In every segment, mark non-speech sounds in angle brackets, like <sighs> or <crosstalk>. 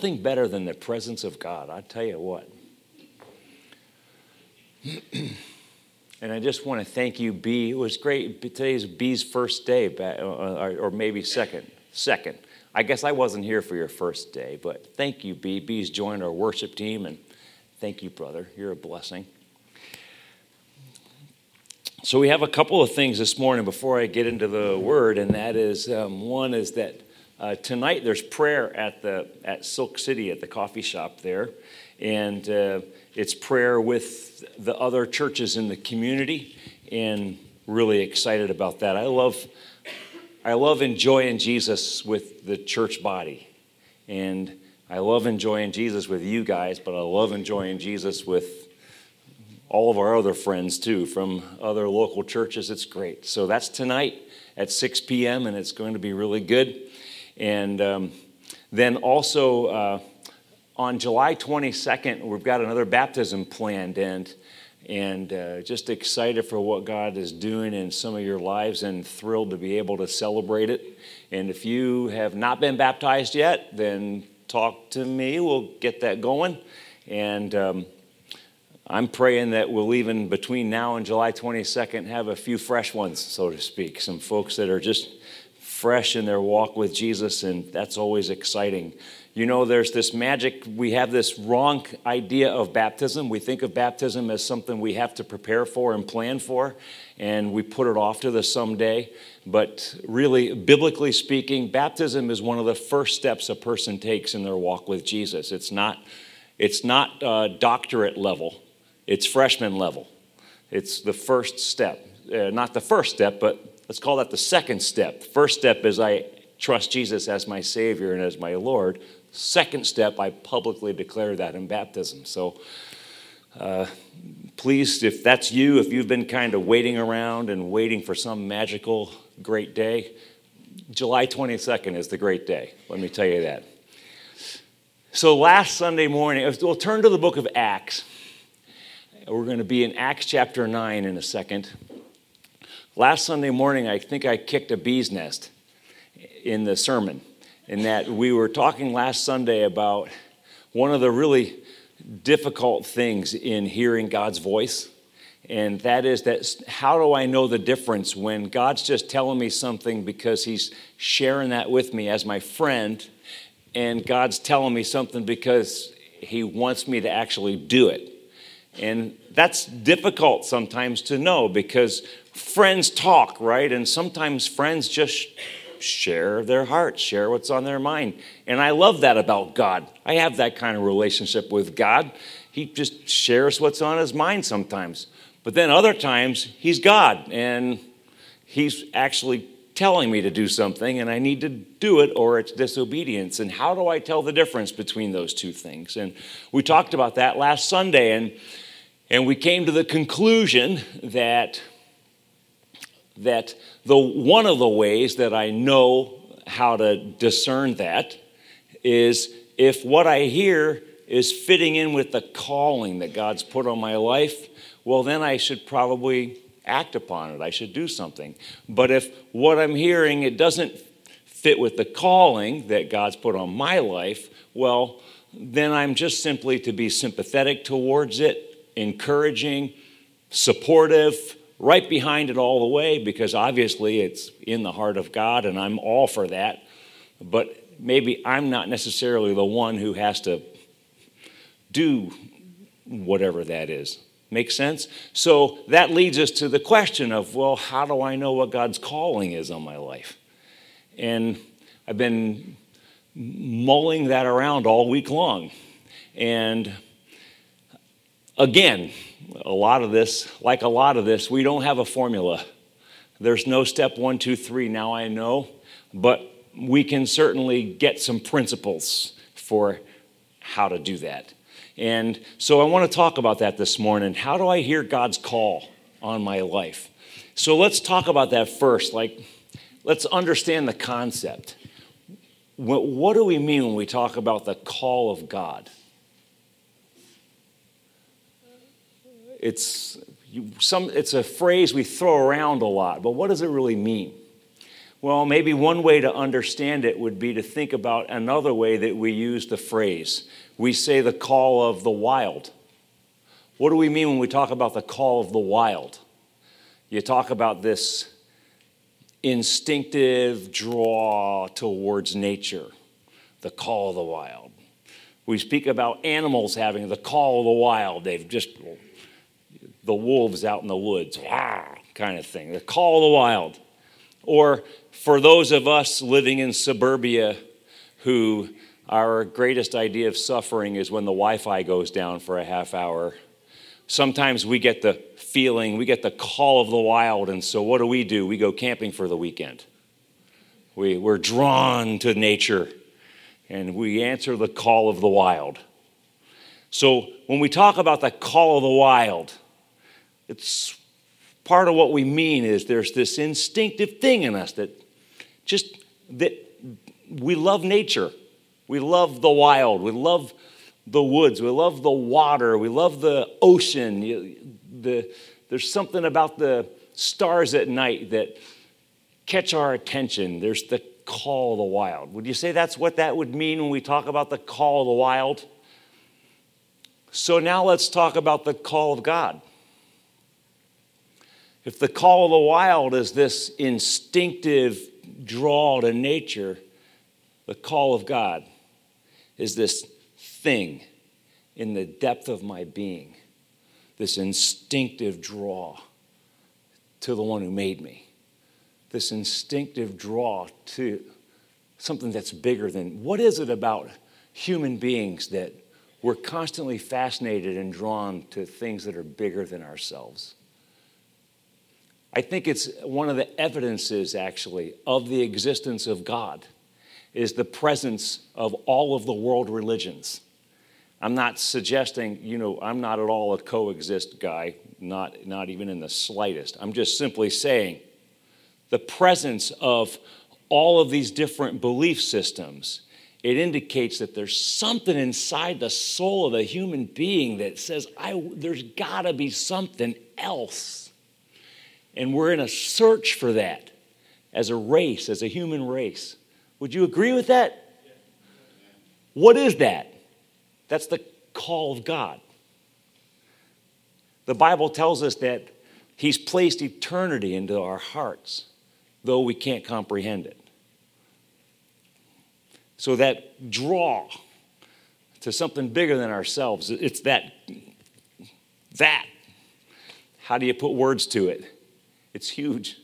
Nothing better than the presence of God. I tell you what. <clears throat> and I just want to thank you, B. It was great. Today's B's first day, uh, or maybe second. Second. I guess I wasn't here for your first day, but thank you, B. B's joined our worship team, and thank you, brother. You're a blessing. So, we have a couple of things this morning before I get into the word, and that is um, one is that uh, tonight there's prayer at the at Silk City at the coffee shop there, and uh, it's prayer with the other churches in the community, and really excited about that. I love I love enjoying Jesus with the church body, and I love enjoying Jesus with you guys, but I love enjoying Jesus with all of our other friends too from other local churches. It's great. So that's tonight at 6 p.m., and it's going to be really good. And um, then also uh, on July 22nd, we've got another baptism planned, and and uh, just excited for what God is doing in some of your lives, and thrilled to be able to celebrate it. And if you have not been baptized yet, then talk to me. We'll get that going. And um, I'm praying that we'll even between now and July 22nd have a few fresh ones, so to speak. Some folks that are just fresh in their walk with Jesus, and that's always exciting. You know, there's this magic, we have this wrong idea of baptism. We think of baptism as something we have to prepare for and plan for, and we put it off to the someday. But really, biblically speaking, baptism is one of the first steps a person takes in their walk with Jesus. It's not, it's not uh, doctorate level, it's freshman level. It's the first step. Uh, not the first step, but Let's call that the second step. First step is I trust Jesus as my Savior and as my Lord. Second step, I publicly declare that in baptism. So, uh, please, if that's you, if you've been kind of waiting around and waiting for some magical great day, July 22nd is the great day. Let me tell you that. So, last Sunday morning, we'll turn to the book of Acts. We're going to be in Acts chapter 9 in a second. Last Sunday morning, I think I kicked a bee's nest in the sermon, in that we were talking last Sunday about one of the really difficult things in hearing God's voice. And that is that how do I know the difference when God's just telling me something because He's sharing that with me as my friend, and God's telling me something because He wants me to actually do it? And that's difficult sometimes to know because friends talk, right? And sometimes friends just share their hearts, share what's on their mind. And I love that about God. I have that kind of relationship with God. He just shares what's on his mind sometimes. But then other times, he's God and he's actually telling me to do something and I need to do it or it's disobedience. And how do I tell the difference between those two things? And we talked about that last Sunday and and we came to the conclusion that that the one of the ways that I know how to discern that is if what I hear is fitting in with the calling that God's put on my life, well, then I should probably act upon it. I should do something. But if what I'm hearing it doesn't fit with the calling that God's put on my life, well, then I'm just simply to be sympathetic towards it, encouraging, supportive, right behind it all the way because obviously it's in the heart of God and I'm all for that. But maybe I'm not necessarily the one who has to do whatever that is. Make sense? So that leads us to the question of, well, how do I know what God's calling is on my life? And I've been mulling that around all week long. And again, a lot of this, like a lot of this, we don't have a formula. There's no step one, two, three, now I know, but we can certainly get some principles for how to do that. And so I want to talk about that this morning. How do I hear God's call on my life? So let's talk about that first. Like, let's understand the concept. What do we mean when we talk about the call of God? It's, some, it's a phrase we throw around a lot, but what does it really mean? Well, maybe one way to understand it would be to think about another way that we use the phrase. We say the call of the wild. What do we mean when we talk about the call of the wild? You talk about this instinctive draw towards nature, the call of the wild. We speak about animals having the call of the wild. They've just, the wolves out in the woods, kind of thing, the call of the wild. Or for those of us living in suburbia who our greatest idea of suffering is when the Wi Fi goes down for a half hour. Sometimes we get the feeling, we get the call of the wild, and so what do we do? We go camping for the weekend. We, we're drawn to nature and we answer the call of the wild. So when we talk about the call of the wild, it's part of what we mean is there's this instinctive thing in us that just that we love nature. We love the wild. We love the woods. We love the water. We love the ocean. The, there's something about the stars at night that catch our attention. There's the call of the wild. Would you say that's what that would mean when we talk about the call of the wild? So now let's talk about the call of God. If the call of the wild is this instinctive draw to nature, the call of God is this thing in the depth of my being, this instinctive draw to the one who made me, this instinctive draw to something that's bigger than what is it about human beings that we're constantly fascinated and drawn to things that are bigger than ourselves? I think it's one of the evidences, actually, of the existence of God is the presence of all of the world religions. I'm not suggesting, you know, I'm not at all a coexist guy, not, not even in the slightest. I'm just simply saying the presence of all of these different belief systems, it indicates that there's something inside the soul of the human being that says, I, there's got to be something else. And we're in a search for that as a race, as a human race. Would you agree with that? What is that? That's the call of God. The Bible tells us that He's placed eternity into our hearts, though we can't comprehend it. So that draw to something bigger than ourselves, it's that, that. How do you put words to it? It's huge.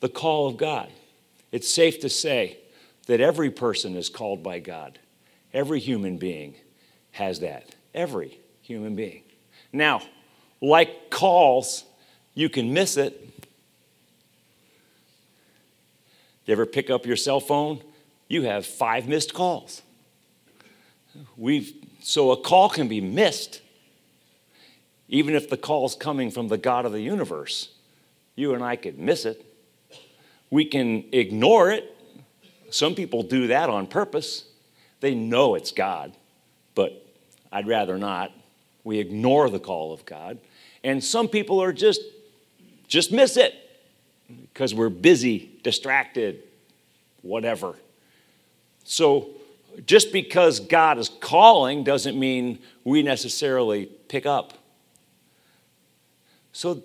The call of God. It's safe to say that every person is called by God. Every human being has that. Every human being. Now, like calls, you can miss it. You ever pick up your cell phone? You have five missed calls. We've, so a call can be missed, even if the call's coming from the God of the universe you and I could miss it. We can ignore it. Some people do that on purpose. They know it's God, but I'd rather not. We ignore the call of God. And some people are just just miss it because we're busy, distracted, whatever. So just because God is calling doesn't mean we necessarily pick up. So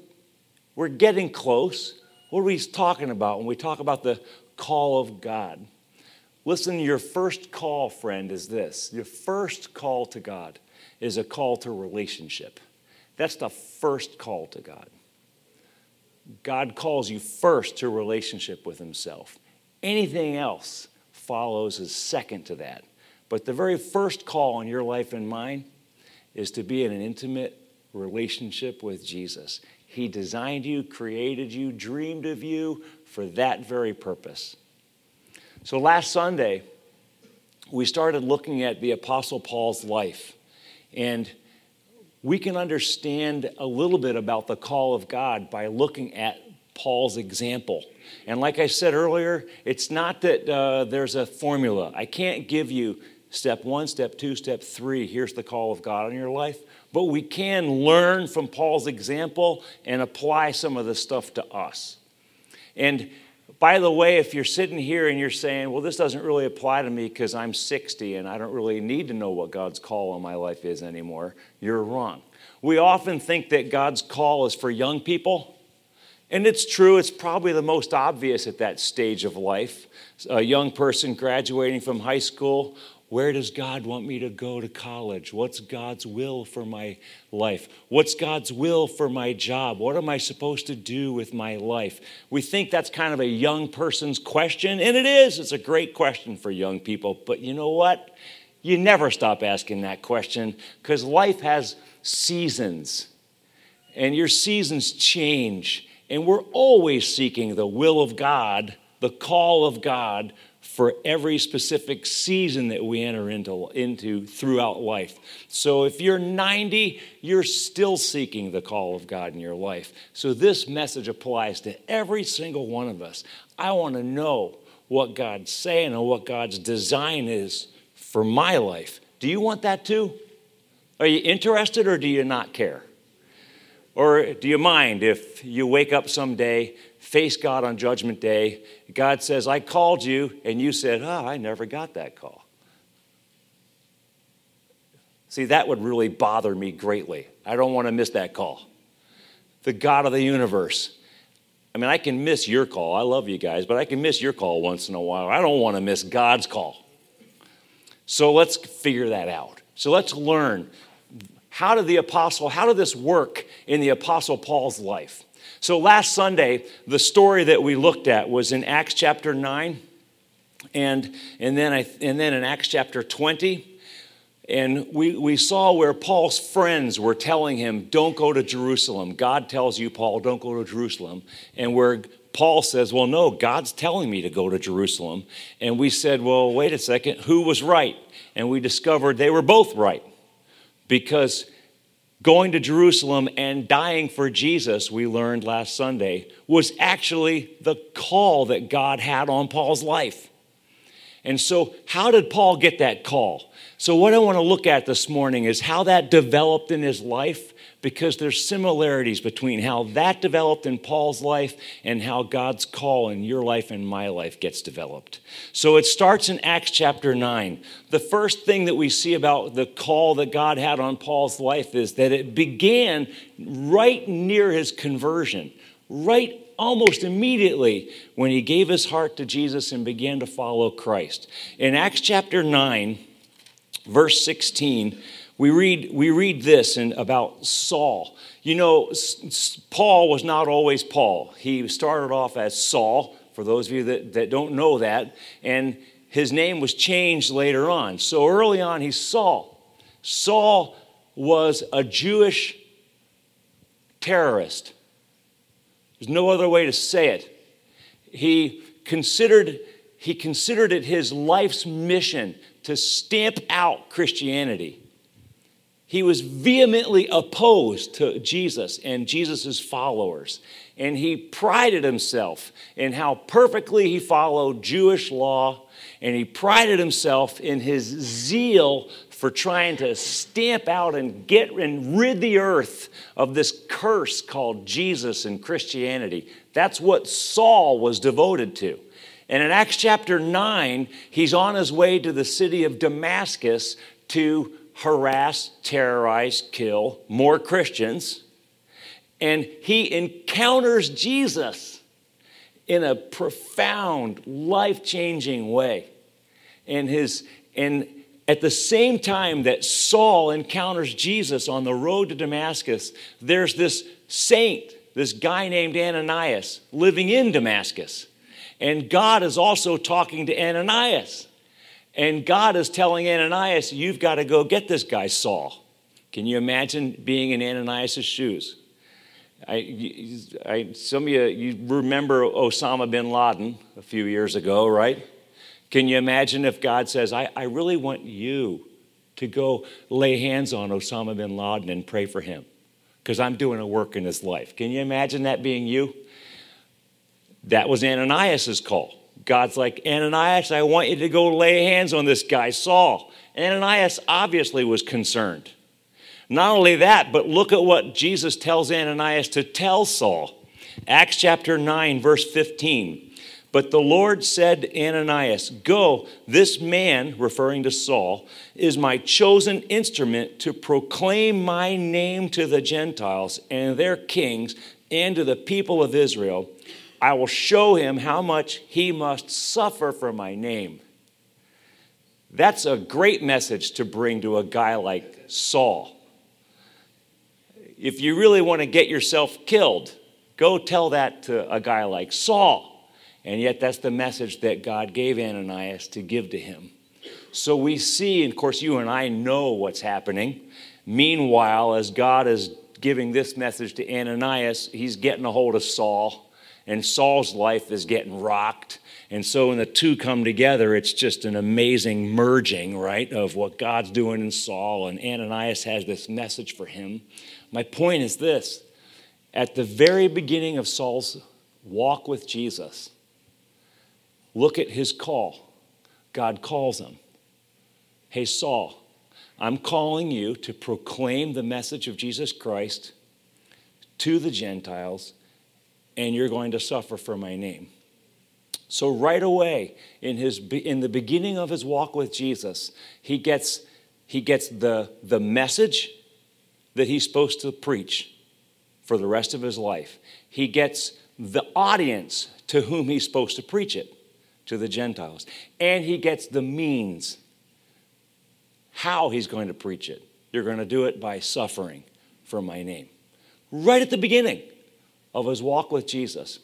we're getting close. What are we talking about when we talk about the call of God? Listen, your first call, friend, is this. Your first call to God is a call to relationship. That's the first call to God. God calls you first to relationship with Himself. Anything else follows as second to that. But the very first call in your life and mine is to be in an intimate relationship with Jesus. He designed you, created you, dreamed of you for that very purpose. So last Sunday, we started looking at the Apostle Paul's life. And we can understand a little bit about the call of God by looking at Paul's example. And like I said earlier, it's not that uh, there's a formula. I can't give you step one, step two, step three. Here's the call of God in your life but we can learn from Paul's example and apply some of the stuff to us. And By the way, if you're sitting here and you're saying, well, this doesn't really apply to me because I'm 60 and I don't really need to know what God's call on my life is anymore, you're wrong. We often think that God's call is for young people. And it's true, it's probably the most obvious at that stage of life. A young person graduating from high school where does God want me to go to college? What's God's will for my life? What's God's will for my job? What am I supposed to do with my life? We think that's kind of a young person's question, and it is. It's a great question for young people. But you know what? You never stop asking that question because life has seasons, and your seasons change, and we're always seeking the will of God, the call of God for every specific season that we enter into, into throughout life. So if you're 90, you're still seeking the call of God in your life. So this message applies to every single one of us. I want to know what God's saying and what God's design is for my life. Do you want that too? Are you interested or do you not care? Or do you mind if you wake up someday face God on Judgment Day. God says, I called you, and you said, Oh, I never got that call. See, that would really bother me greatly. I don't want to miss that call. The God of the universe. I mean, I can miss your call. I love you guys, but I can miss your call once in a while. I don't want to miss God's call. So let's figure that out. So let's learn how did the apostle, how did this work in the apostle Paul's life? So last Sunday, the story that we looked at was in Acts chapter 9 and, and, then, I, and then in Acts chapter 20. And we, we saw where Paul's friends were telling him, Don't go to Jerusalem. God tells you, Paul, don't go to Jerusalem. And where Paul says, Well, no, God's telling me to go to Jerusalem. And we said, Well, wait a second, who was right? And we discovered they were both right because going to Jerusalem and dying for Jesus, we learned last Sunday, was actually the call that God had on Paul's life. And so, how did Paul get that call? So, what I want to look at this morning is how that developed in his life because there's similarities between how that developed in Paul's life and how God's call in your life and my life gets developed. So it starts in Acts chapter 9. The first thing that we see about the call that God had on Paul's life is that it began right near his conversion, right almost immediately when he gave his heart to Jesus and began to follow Christ. In Acts chapter 9, verse 16, we read, we read this in, about Saul. You know, Paul was not always Paul. He started off as Saul, for those of you that, that don't know that, and his name was changed later on. So early on, he's Saul. Saul was a Jewish terrorist. There's no other way to say it. He considered, he considered it his life's mission to stamp out Christianity he was vehemently opposed to Jesus and Jesus' followers. And he prided himself in how perfectly he followed Jewish law. And he prided himself in his zeal for trying to stamp out and get and rid the earth of this curse called Jesus and Christianity. That's what Saul was devoted to. And in Acts chapter 9, he's on his way to the city of Damascus to harass, terrorize, kill more Christians. And he encounters Jesus in a profound, life changing way. And, his, and at the same time that Saul encounters Jesus on the road to Damascus, there's this saint, this guy named Ananias, living in Damascus. And God is also talking to Ananias. And God is telling Ananias, You've got to go get this guy, Saul. Can you imagine being in Ananias' shoes? I, I, some of you, you remember Osama bin Laden a few years ago, right? Can you imagine if God says, I, I really want you to go lay hands on Osama bin Laden and pray for him because I'm doing a work in his life? Can you imagine that being you? That was Ananias' call. God's like, Ananias, I want you to go lay hands on this guy, Saul. Ananias obviously was concerned. Not only that, but look at what Jesus tells Ananias to tell Saul. Acts chapter 9, verse 15. But the Lord said to Ananias, Go, this man, referring to Saul, is my chosen instrument to proclaim my name to the Gentiles and their kings and to the people of Israel. I will show him how much he must suffer for my name. That's a great message to bring to a guy like Saul. If you really want to get yourself killed, go tell that to a guy like Saul. And yet, that's the message that God gave Ananias to give to him. So we see, and of course, you and I know what's happening. Meanwhile, as God is giving this message to Ananias, he's getting a hold of Saul, and Saul's life is getting rocked. And so, when the two come together, it's just an amazing merging, right, of what God's doing in Saul, and Ananias has this message for him. My point is this at the very beginning of Saul's walk with Jesus, Look at his call. God calls him Hey, Saul, I'm calling you to proclaim the message of Jesus Christ to the Gentiles, and you're going to suffer for my name. So, right away, in, his, in the beginning of his walk with Jesus, he gets, he gets the, the message that he's supposed to preach for the rest of his life. He gets the audience to whom he's supposed to preach it to the Gentiles. And he gets the means how he's going to preach it. You're going to do it by suffering for my name. Right at the beginning of his walk with Jesus.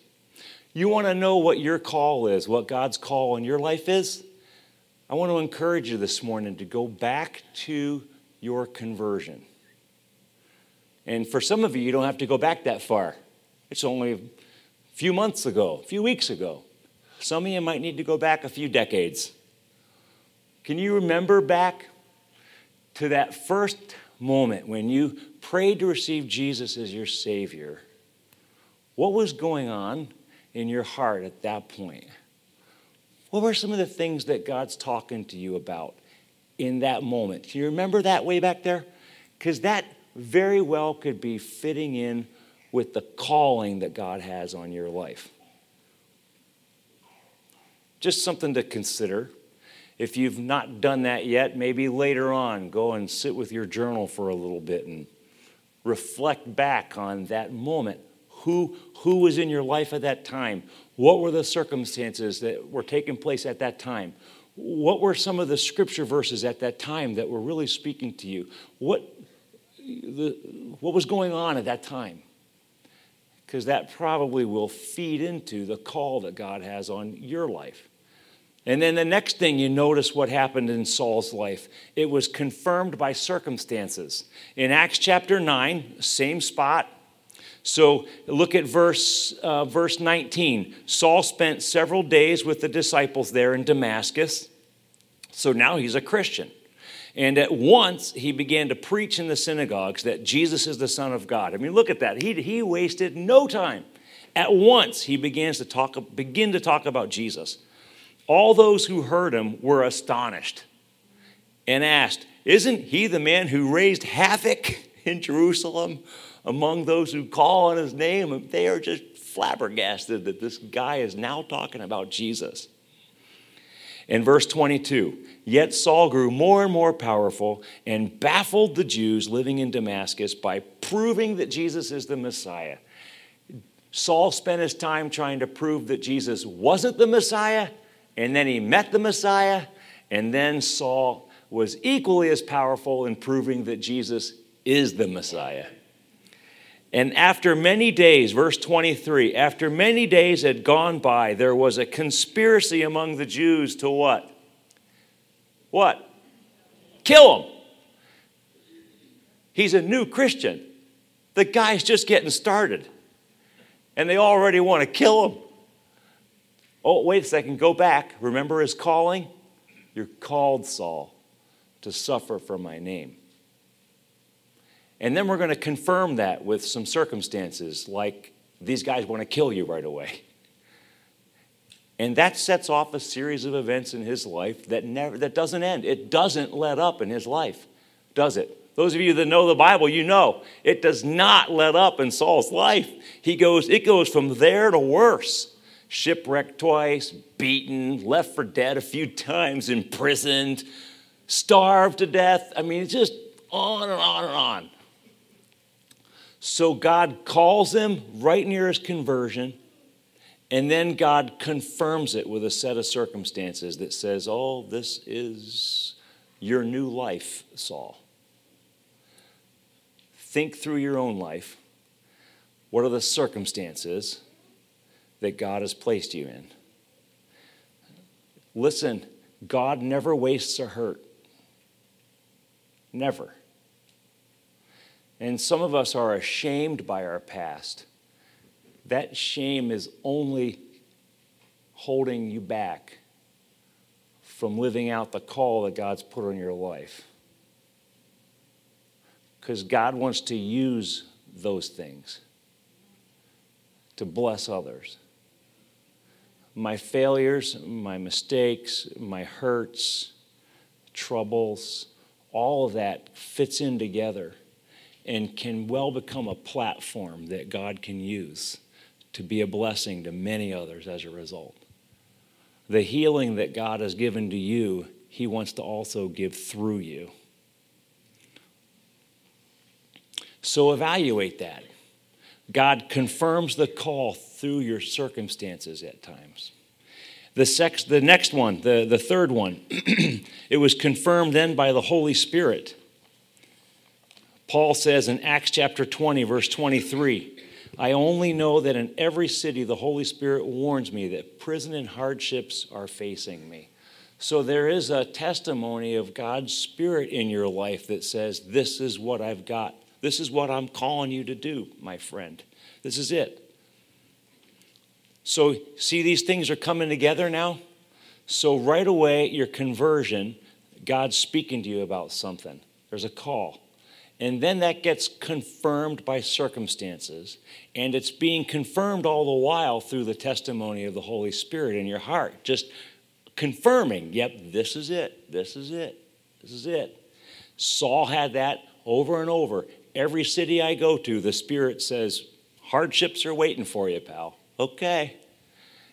You want to know what your call is, what God's call in your life is? I want to encourage you this morning to go back to your conversion. And for some of you, you don't have to go back that far. It's only a few months ago, a few weeks ago. Some of you might need to go back a few decades. Can you remember back to that first moment when you prayed to receive Jesus as your Savior? What was going on in your heart at that point? What were some of the things that God's talking to you about in that moment? Can you remember that way back there? Because that very well could be fitting in with the calling that God has on your life. Just something to consider. If you've not done that yet, maybe later on, go and sit with your journal for a little bit and reflect back on that moment. Who, who was in your life at that time? What were the circumstances that were taking place at that time? What were some of the scripture verses at that time that were really speaking to you? What, the, what was going on at that time? Because that probably will feed into the call that God has on your life. And then the next thing you notice what happened in Saul's life. It was confirmed by circumstances. In Acts chapter 9, same spot. So look at verse, uh, verse 19. Saul spent several days with the disciples there in Damascus. So now he's a Christian. And at once he began to preach in the synagogues that Jesus is the Son of God. I mean, look at that. He, he wasted no time. At once he begins to talk, begin to talk about Jesus. All those who heard him were astonished and asked, Isn't he the man who raised havoc in Jerusalem among those who call on his name? They are just flabbergasted that this guy is now talking about Jesus. In verse 22, yet Saul grew more and more powerful and baffled the Jews living in Damascus by proving that Jesus is the Messiah. Saul spent his time trying to prove that Jesus wasn't the Messiah and then he met the Messiah, and then Saul was equally as powerful in proving that Jesus is the Messiah. And after many days, verse 23, after many days had gone by, there was a conspiracy among the Jews to what? What? Kill him. He's a new Christian. The guy's just getting started. And they already want to kill him. Oh, wait a second, go back. Remember his calling? You're called, Saul, to suffer for my name. And then we're going to confirm that with some circumstances, like these guys want to kill you right away. And that sets off a series of events in his life that never that doesn't end. It doesn't let up in his life, does it? Those of you that know the Bible, you know it does not let up in Saul's life. He goes, it goes from there to worse shipwrecked twice, beaten, left for dead a few times, imprisoned, starved to death. I mean, it's just on and on and on. So God calls him right near his conversion, and then God confirms it with a set of circumstances that says, Oh, this is your new life, Saul. Think through your own life. What are the circumstances that God has placed you in? Listen, God never wastes a hurt. Never. And some of us are ashamed by our past. That shame is only holding you back from living out the call that God's put on your life. Because God wants to use those things to bless others. My failures, my mistakes, my hurts, troubles, all of that fits in together and can well become a platform that God can use to be a blessing to many others as a result. The healing that God has given to you, He wants to also give through you. So evaluate that. God confirms the call through your circumstances at times. The, sex, the next one, the, the third one, <clears throat> it was confirmed then by the Holy Spirit. Paul says in Acts chapter 20, verse 23, I only know that in every city the Holy Spirit warns me that prison and hardships are facing me. So there is a testimony of God's Spirit in your life that says, This is what I've got. This is what I'm calling you to do, my friend. This is it. So, see, these things are coming together now. So, right away, your conversion, God's speaking to you about something. There's a call. And then that gets confirmed by circumstances. And it's being confirmed all the while through the testimony of the Holy Spirit in your heart. Just confirming, yep, this is it. This is it. This is it. Saul had that over and over. Every city I go to, the Spirit says, hardships are waiting for you, pal. Okay.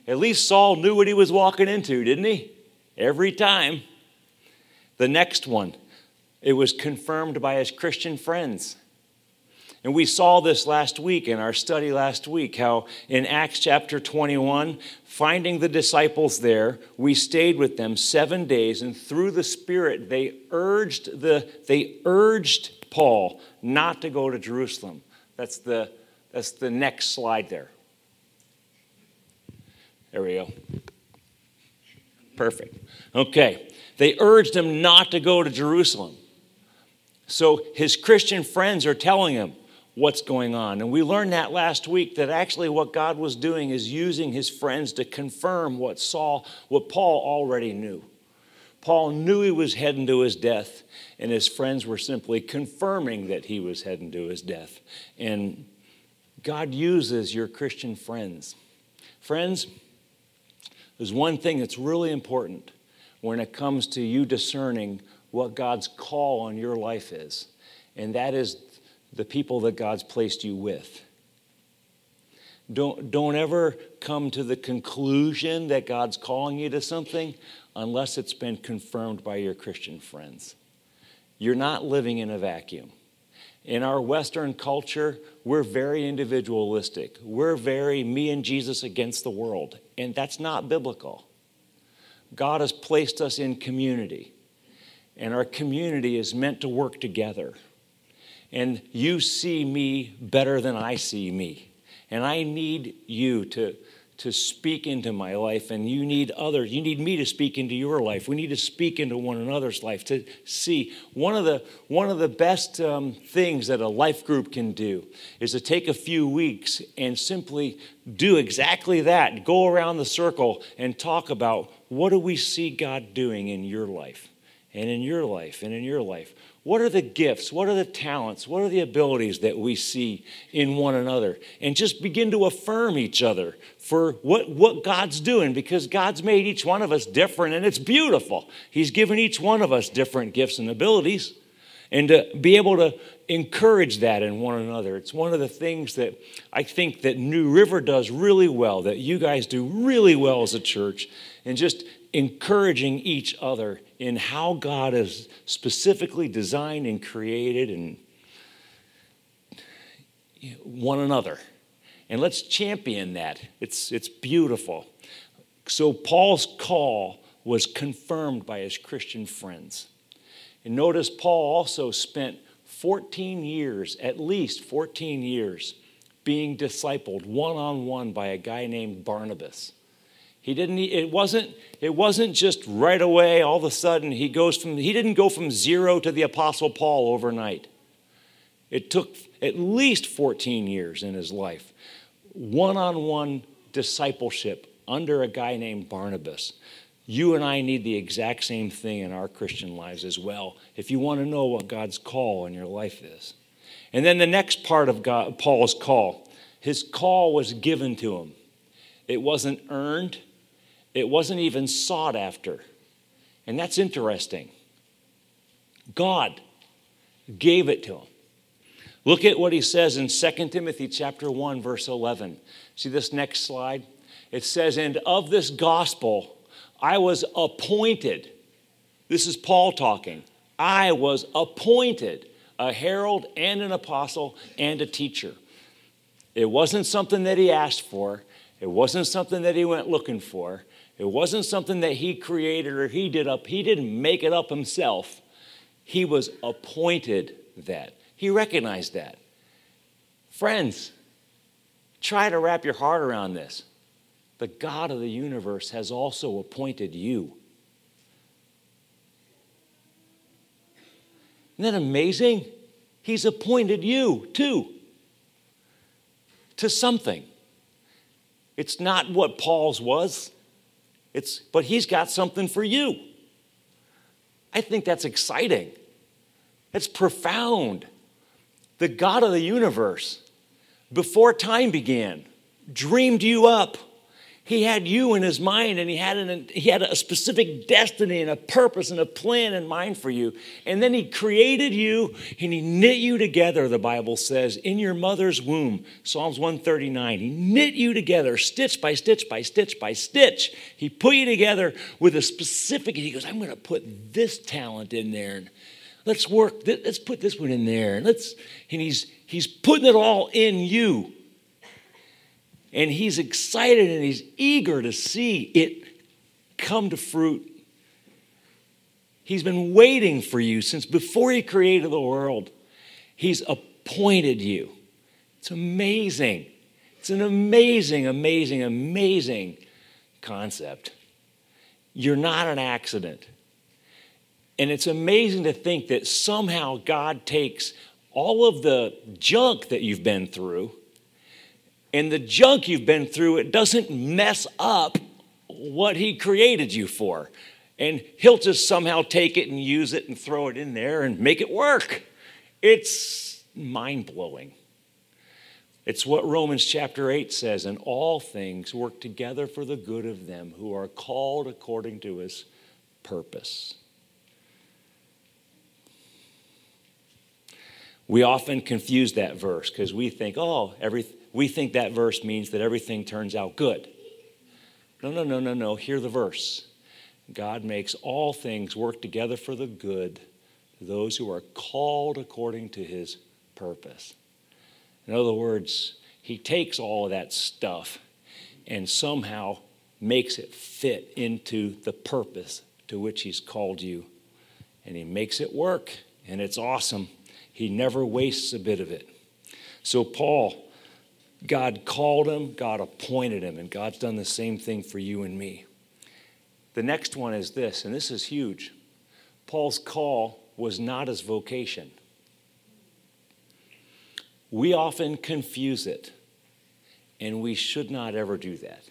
At least Saul knew what he was walking into, didn't he? Every time. The next one, it was confirmed by his Christian friends. And we saw this last week in our study last week how in Acts chapter 21, finding the disciples there, we stayed with them 7 days and through the spirit they urged the they urged Paul not to go to Jerusalem. That's the that's the next slide there. There we go. Perfect. Okay. They urged him not to go to Jerusalem. So his Christian friends are telling him what's going on. And we learned that last week that actually what God was doing is using his friends to confirm what Saul, what Paul already knew. Paul knew he was heading to his death, and his friends were simply confirming that he was heading to his death. And God uses your Christian friends. Friends, there's one thing that's really important when it comes to you discerning what God's call on your life is, and that is the people that God's placed you with. Don't, don't ever come to the conclusion that God's calling you to something unless it's been confirmed by your Christian friends. You're not living in a vacuum. In our Western culture, we're very individualistic. We're very me and Jesus against the world, and that's not biblical. God has placed us in community and our community is meant to work together. And you see me better than I see me. And I need you to, to speak into my life, and you need others. You need me to speak into your life. We need to speak into one another's life to see. One of the, one of the best um, things that a life group can do is to take a few weeks and simply do exactly that. Go around the circle and talk about what do we see God doing in your life? And in your life and in your life? What are the gifts? What are the talents? What are the abilities that we see in one another? And just begin to affirm each other for what, what God's doing because God's made each one of us different and it's beautiful. He's given each one of us different gifts and abilities. And to be able to encourage that in one another. It's one of the things that I think that New River does really well, that you guys do really well as a church, and just encouraging each other in how God has specifically designed and created and one another. And let's champion that. It's, it's beautiful. So, Paul's call was confirmed by his Christian friends. And notice Paul also spent 14 years, at least 14 years, being discipled one on one by a guy named Barnabas. He didn't, it wasn't, it wasn't just right away, all of a sudden, he goes from, he didn't go from zero to the Apostle Paul overnight. It took at least 14 years in his life. One on one discipleship under a guy named Barnabas. You and I need the exact same thing in our Christian lives as well if you want to know what God's call in your life is. And then the next part of God, Paul's call, his call was given to him. It wasn't earned, it wasn't even sought after. And that's interesting. God gave it to him. Look at what he says in 2 Timothy chapter 1 verse 11. See this next slide? It says and of this gospel I was appointed. This is Paul talking. I was appointed a herald and an apostle and a teacher. It wasn't something that he asked for, it wasn't something that he went looking for, it wasn't something that he created or he did up. He didn't make it up himself. He was appointed that. He recognized that. Friends, try to wrap your heart around this the God of the universe has also appointed you. Isn't that amazing? He's appointed you too to something. It's not what Paul's was. It's but he's got something for you. I think that's exciting. That's profound. The God of the universe, before time began, dreamed you up he had you in his mind and he had, an, he had a specific destiny and a purpose and a plan in mind for you. And then he created you and he knit you together, the Bible says, in your mother's womb. Psalms 139. He knit you together, stitch by stitch by stitch by stitch. He put you together with a specific, he goes, I'm going to put this talent in there. And let's work, let's put this one in there. And let's, and he's, he's putting it all in you and he's excited and he's eager to see it come to fruit. He's been waiting for you since before he created the world. He's appointed you. It's amazing. It's an amazing, amazing, amazing concept. You're not an accident. And it's amazing to think that somehow God takes all of the junk that you've been through and the junk you've been through, it doesn't mess up what He created you for. And He'll just somehow take it and use it and throw it in there and make it work. It's mind blowing. It's what Romans chapter 8 says, and all things work together for the good of them who are called according to his purpose. We often confuse that verse because we think, oh, every, we think that verse means that everything turns out good. No, no, no, no, no. Hear the verse. God makes all things work together for the good those who are called according to his purpose. In other words, he takes all of that stuff and somehow makes it fit into the purpose to which he's called you. And he makes it work, and it's awesome. He never wastes a bit of it. So, Paul, God called him, God appointed him, and God's done the same thing for you and me. The next one is this, and this is huge. Paul's call was not his vocation. We often confuse it, and we should not ever do that.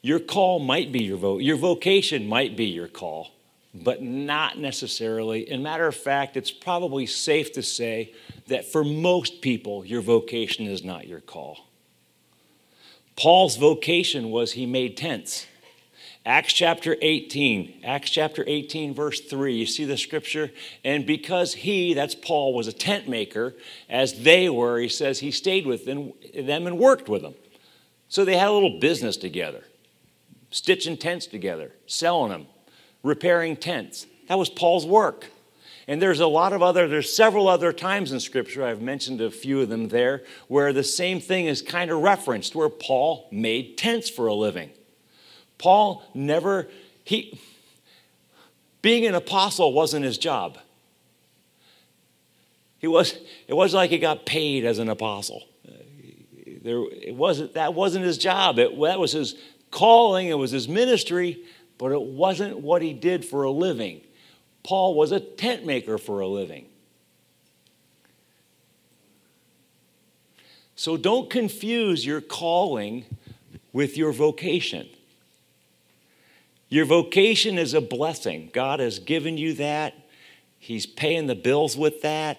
Your call might be your vote, your vocation might be your call, but not necessarily. In matter of fact, it's probably safe to say that for most people, your vocation is not your call. Paul's vocation was he made tents. Acts chapter 18, Acts chapter 18, verse 3, you see the scripture? And because he, that's Paul, was a tent maker, as they were, he says he stayed with them and worked with them. So they had a little business together, stitching tents together, selling them, repairing tents. That was Paul's work. And there's a lot of other, there's several other times in Scripture, I've mentioned a few of them there, where the same thing is kind of referenced, where Paul made tents for a living. Paul never, he, being an apostle wasn't his job. He was, it wasn't like he got paid as an apostle. There, it wasn't, that wasn't his job. It, that was his calling, it was his ministry, but it wasn't what he did for a living. Paul was a tent maker for a living. So don't confuse your calling with your vocation. Your vocation is a blessing. God has given you that. He's paying the bills with that,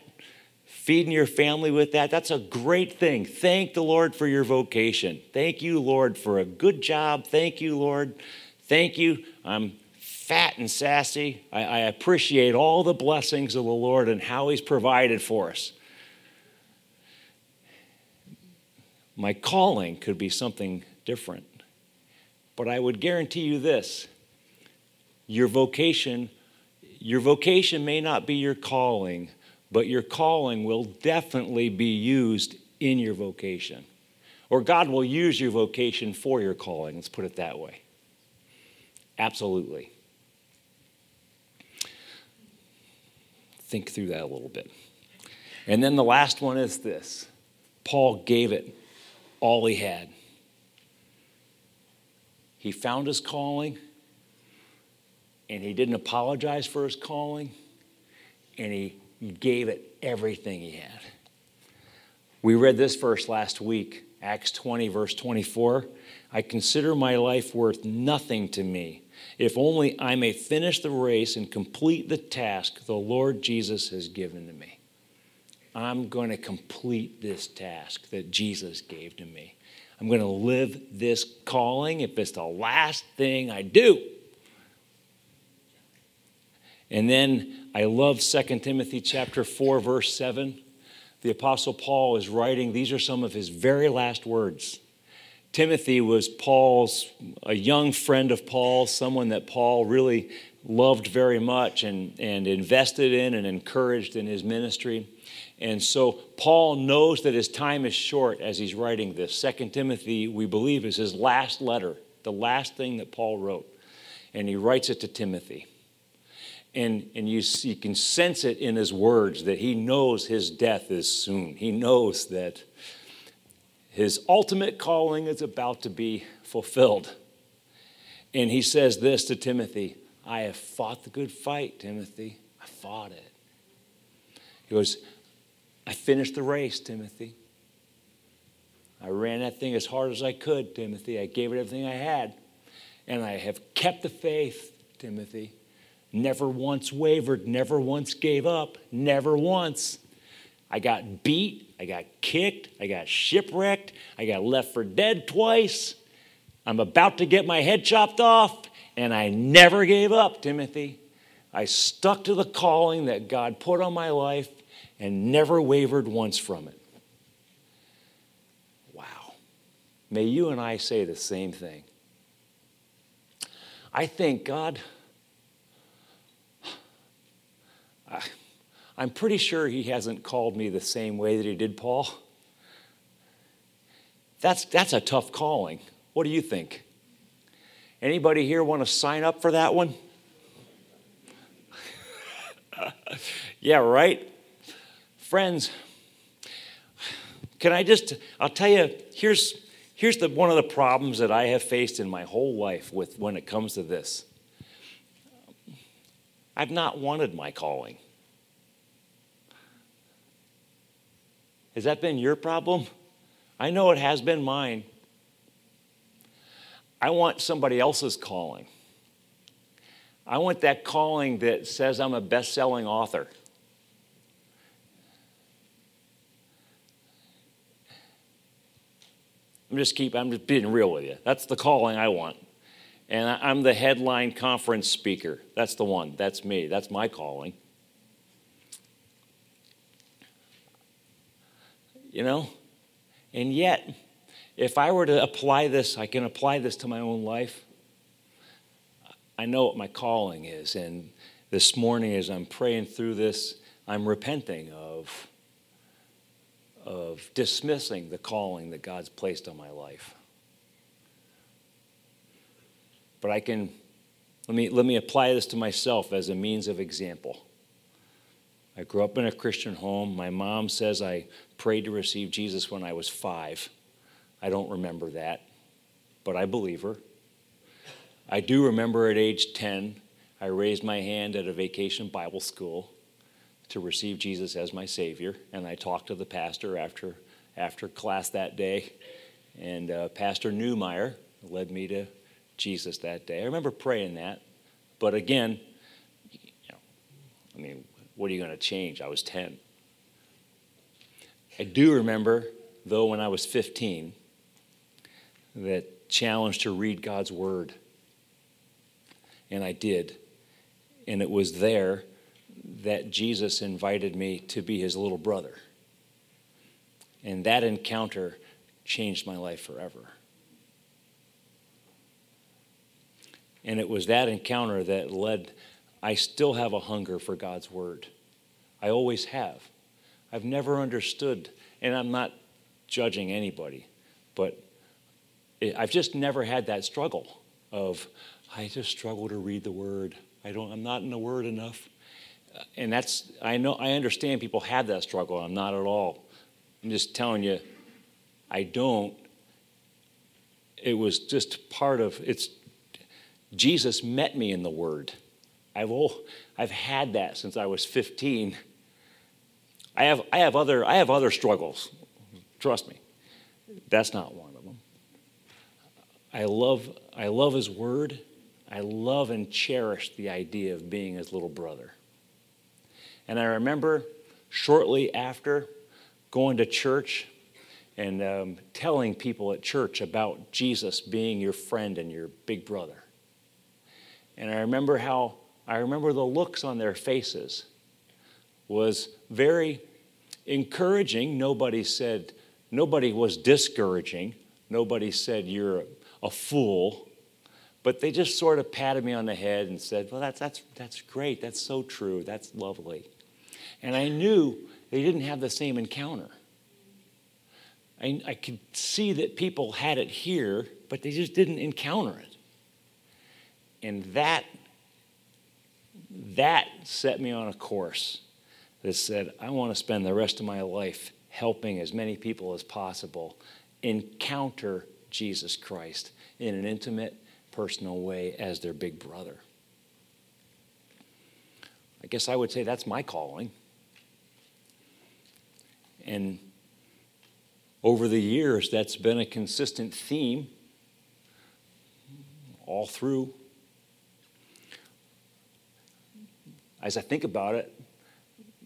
feeding your family with that. That's a great thing. Thank the Lord for your vocation. Thank you, Lord, for a good job. Thank you, Lord. Thank you. I'm fat and sassy. I, I appreciate all the blessings of the Lord and how He's provided for us. My calling could be something different. But I would guarantee you this your vocation, your vocation may not be your calling, but your calling will definitely be used in your vocation. Or God will use your vocation for your calling, let's put it that way. Absolutely. Think through that a little bit. And then the last one is this Paul gave it all he had. He found his calling and he didn't apologize for his calling, and he gave it everything he had. We read this verse last week, Acts 20, verse 24. I consider my life worth nothing to me, if only I may finish the race and complete the task the Lord Jesus has given to me. I'm going to complete this task that Jesus gave to me. I'm going to live this calling if it's the last thing I do. And then I love 2 Timothy chapter 4 verse 7. The apostle Paul is writing these are some of his very last words. Timothy was Paul's a young friend of Paul, someone that Paul really loved very much and, and invested in and encouraged in his ministry. And so Paul knows that his time is short as he's writing this. Second Timothy, we believe, is his last letter, the last thing that Paul wrote. And he writes it to Timothy. And, and you, you can sense it in his words that he knows his death is soon. He knows that his ultimate calling is about to be fulfilled. And he says this to Timothy I have fought the good fight, Timothy. I fought it. He goes, I finished the race, Timothy. I ran that thing as hard as I could, Timothy. I gave it everything I had. And I have kept the faith, Timothy never once wavered, never once gave up, never once. I got beat, I got kicked, I got shipwrecked, I got left for dead twice. I'm about to get my head chopped off, and I never gave up, Timothy. I stuck to the calling that God put on my life and never wavered once from it. Wow. May you and I say the same thing. I think God I'm pretty sure he hasn't called me the same way that he did Paul. That's, that's a tough calling. What do you think? Anybody here want to sign up for that one? <laughs> yeah, right? Friends, can I just, I'll tell you, here's, here's the, one of the problems that I have faced in my whole life with when it comes to this. I've not wanted my calling. Has that been your problem? I know it has been mine. I want somebody else's calling. I want that calling that says I'm a best selling author. I'm just keep I'm just being real with you. That's the calling I want. And I'm the headline conference speaker. That's the one. That's me. That's my calling. You know? And yet, if I were to apply this, I can apply this to my own life. I know what my calling is. And this morning, as I'm praying through this, I'm repenting of, of dismissing the calling that God's placed on my life. But I can, let me, let me apply this to myself as a means of example. I grew up in a Christian home. My mom says I prayed to receive Jesus when I was five. I don't remember that, but I believe her. I do remember at age 10, I raised my hand at a vacation Bible school to receive Jesus as my Savior, and I talked to the pastor after, after class that day. And uh, Pastor Newmeyer led me to Jesus that day. I remember praying that, but again, you know, I mean, what are you going to change? I was 10. I do remember, though, when I was 15, that challenge to read God's Word. And I did. And it was there that Jesus invited me to be his little brother. And that encounter changed my life forever. And it was that encounter that led, I still have a hunger for God's Word. I always have. I've never understood, and I'm not judging anybody, but I've just never had that struggle of, I just struggle to read the word. I don't, I'm not in the word enough. And that's, I know, I understand people have that struggle. I'm not at all. I'm just telling you, I don't. It was just part of, it's, Jesus met me in the word. I've, oh, I've had that since I was 15. I have, I have other, I have other struggles. Trust me. That's not one. Of them. I love, I love his word. I love and cherish the idea of being his little brother. And I remember shortly after going to church and um, telling people at church about Jesus being your friend and your big brother. And I remember how, I remember the looks on their faces was very encouraging. Nobody said, nobody was discouraging. Nobody said, You're a fool. But they just sort of patted me on the head and said, Well, that's, that's, that's great. That's so true. That's lovely. And I knew they didn't have the same encounter. I, I could see that people had it here, but they just didn't encounter it. And that, that set me on a course that said, I want to spend the rest of my life helping as many people as possible encounter Jesus Christ in an intimate, personal way as their big brother. I guess I would say that's my calling. And over the years, that's been a consistent theme all through. As I think about it,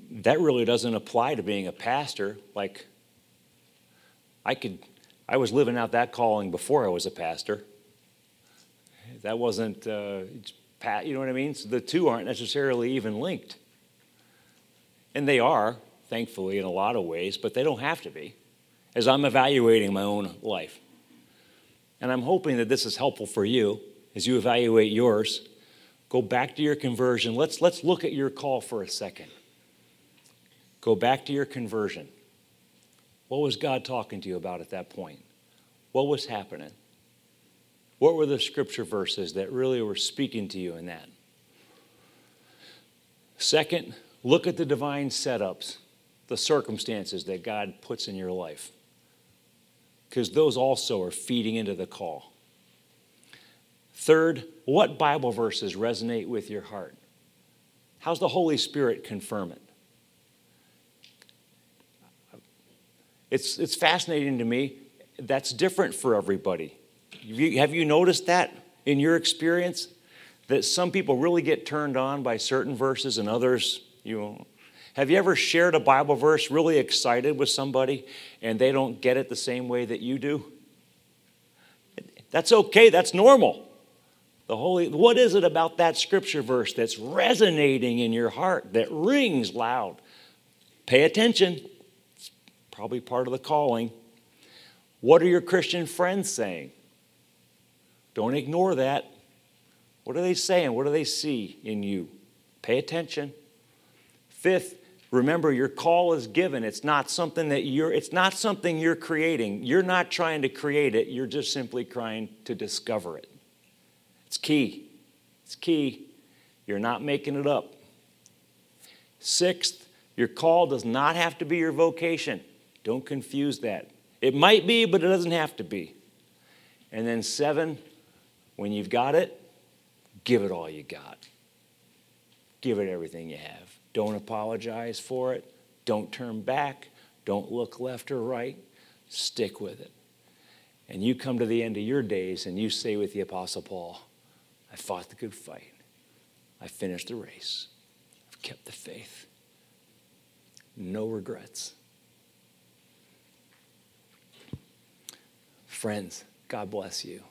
that really doesn't apply to being a pastor. Like, I could I was living out that calling before I was a pastor. That wasn't, uh, you know what I mean? So the two aren't necessarily even linked. And they are, thankfully, in a lot of ways, but they don't have to be as I'm evaluating my own life. And I'm hoping that this is helpful for you as you evaluate yours. Go back to your conversion. Let's, let's look at your call for a second. Go back to your conversion. What was God talking to you about at that point? What was happening? What were the scripture verses that really were speaking to you in that? Second, look at the divine setups, the circumstances that God puts in your life, because those also are feeding into the call. Third, what Bible verses resonate with your heart? How's the Holy Spirit confirm it? It's, it's fascinating to me. That's different for everybody. Have you noticed that in your experience? That some people really get turned on by certain verses and others, you know. Have you ever shared a Bible verse really excited with somebody and they don't get it the same way that you do? That's okay, that's normal. The Holy, what is it about that scripture verse that's resonating in your heart, that rings loud? Pay attention. Probably part of the calling. What are your Christian friends saying? Don't ignore that. What are they saying? What do they see in you? Pay attention. Fifth, remember your call is given. It's not something that you're it's not something you're creating. You're not trying to create it. You're just simply trying to discover it. It's key. It's key. You're not making it up. Sixth, your call does not have to be your vocation. Don't confuse that. It might be, but it doesn't have to be. And then seven, when you've got it, give it all you got. Give it everything you have. Don't apologize for it. Don't turn back. Don't look left or right. Stick with it. And you come to the end of your days and you say with the Apostle Paul, I fought the good fight. I finished the race. I've kept the faith. No regrets. Friends, God bless you.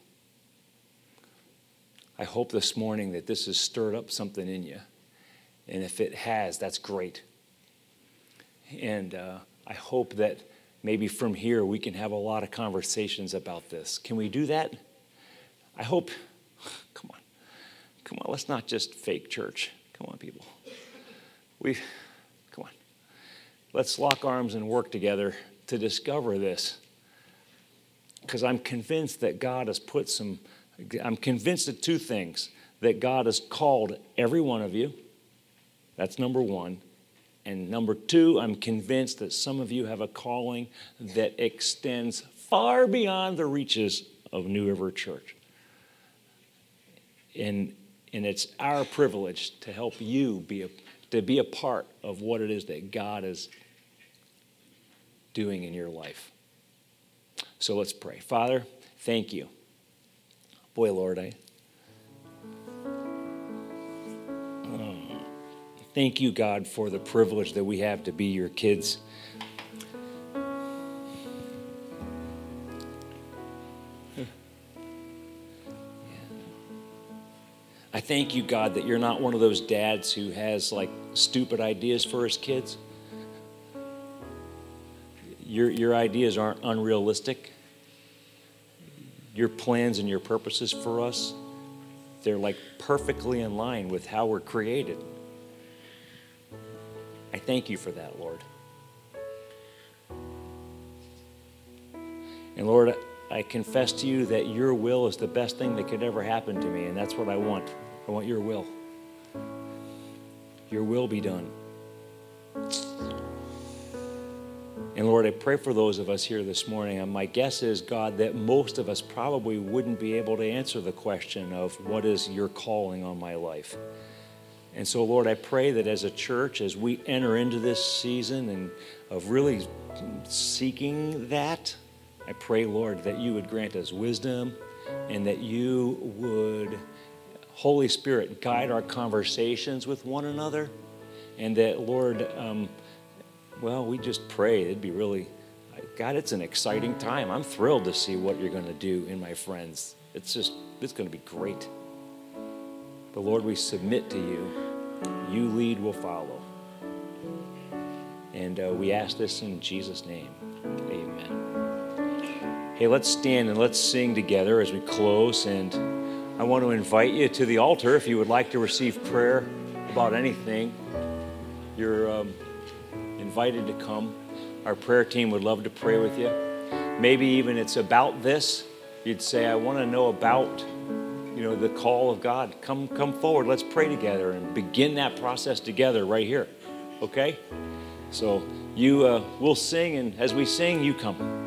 I hope this morning that this has stirred up something in you. And if it has, that's great. And uh, I hope that maybe from here we can have a lot of conversations about this. Can we do that? I hope, <sighs> come on, come on, let's not just fake church. Come on, people. We, <sighs> come on. Let's lock arms and work together to discover this. Because I'm convinced that God has put some, I'm convinced of two things that God has called every one of you that's number one. And number two, I'm convinced that some of you have a calling that extends far beyond the reaches of New River Church. And, and it's our privilege to help you be a, to be a part of what it is that God is doing in your life. So let's pray. Father, thank you. Boy, Lord, I. Um, thank you, God, for the privilege that we have to be your kids. I thank you, God, that you're not one of those dads who has like stupid ideas for his kids. Your, your ideas aren't unrealistic. Your plans and your purposes for us, they're like perfectly in line with how we're created. I thank you for that, Lord. And Lord, I confess to you that your will is the best thing that could ever happen to me, and that's what I want. I want your will. Your will be done. And Lord, I pray for those of us here this morning. And my guess is, God, that most of us probably wouldn't be able to answer the question of what is your calling on my life. And so, Lord, I pray that as a church, as we enter into this season and of really seeking that, I pray, Lord, that you would grant us wisdom and that you would, Holy Spirit, guide our conversations with one another. And that, Lord, um, well, we just pray. It'd be really, God, it's an exciting time. I'm thrilled to see what you're going to do in my friends. It's just, it's going to be great. But Lord, we submit to you. You lead, we'll follow. And uh, we ask this in Jesus' name. Amen. Hey, let's stand and let's sing together as we close. And I want to invite you to the altar if you would like to receive prayer about anything. You're um, invited to come. Our prayer team would love to pray with you. Maybe even it's about this. You'd say, I want to know about you know, the call of God. Come, come forward. Let's pray together and begin that process together right here. Okay? So you, uh, we'll sing, and as we sing, you come.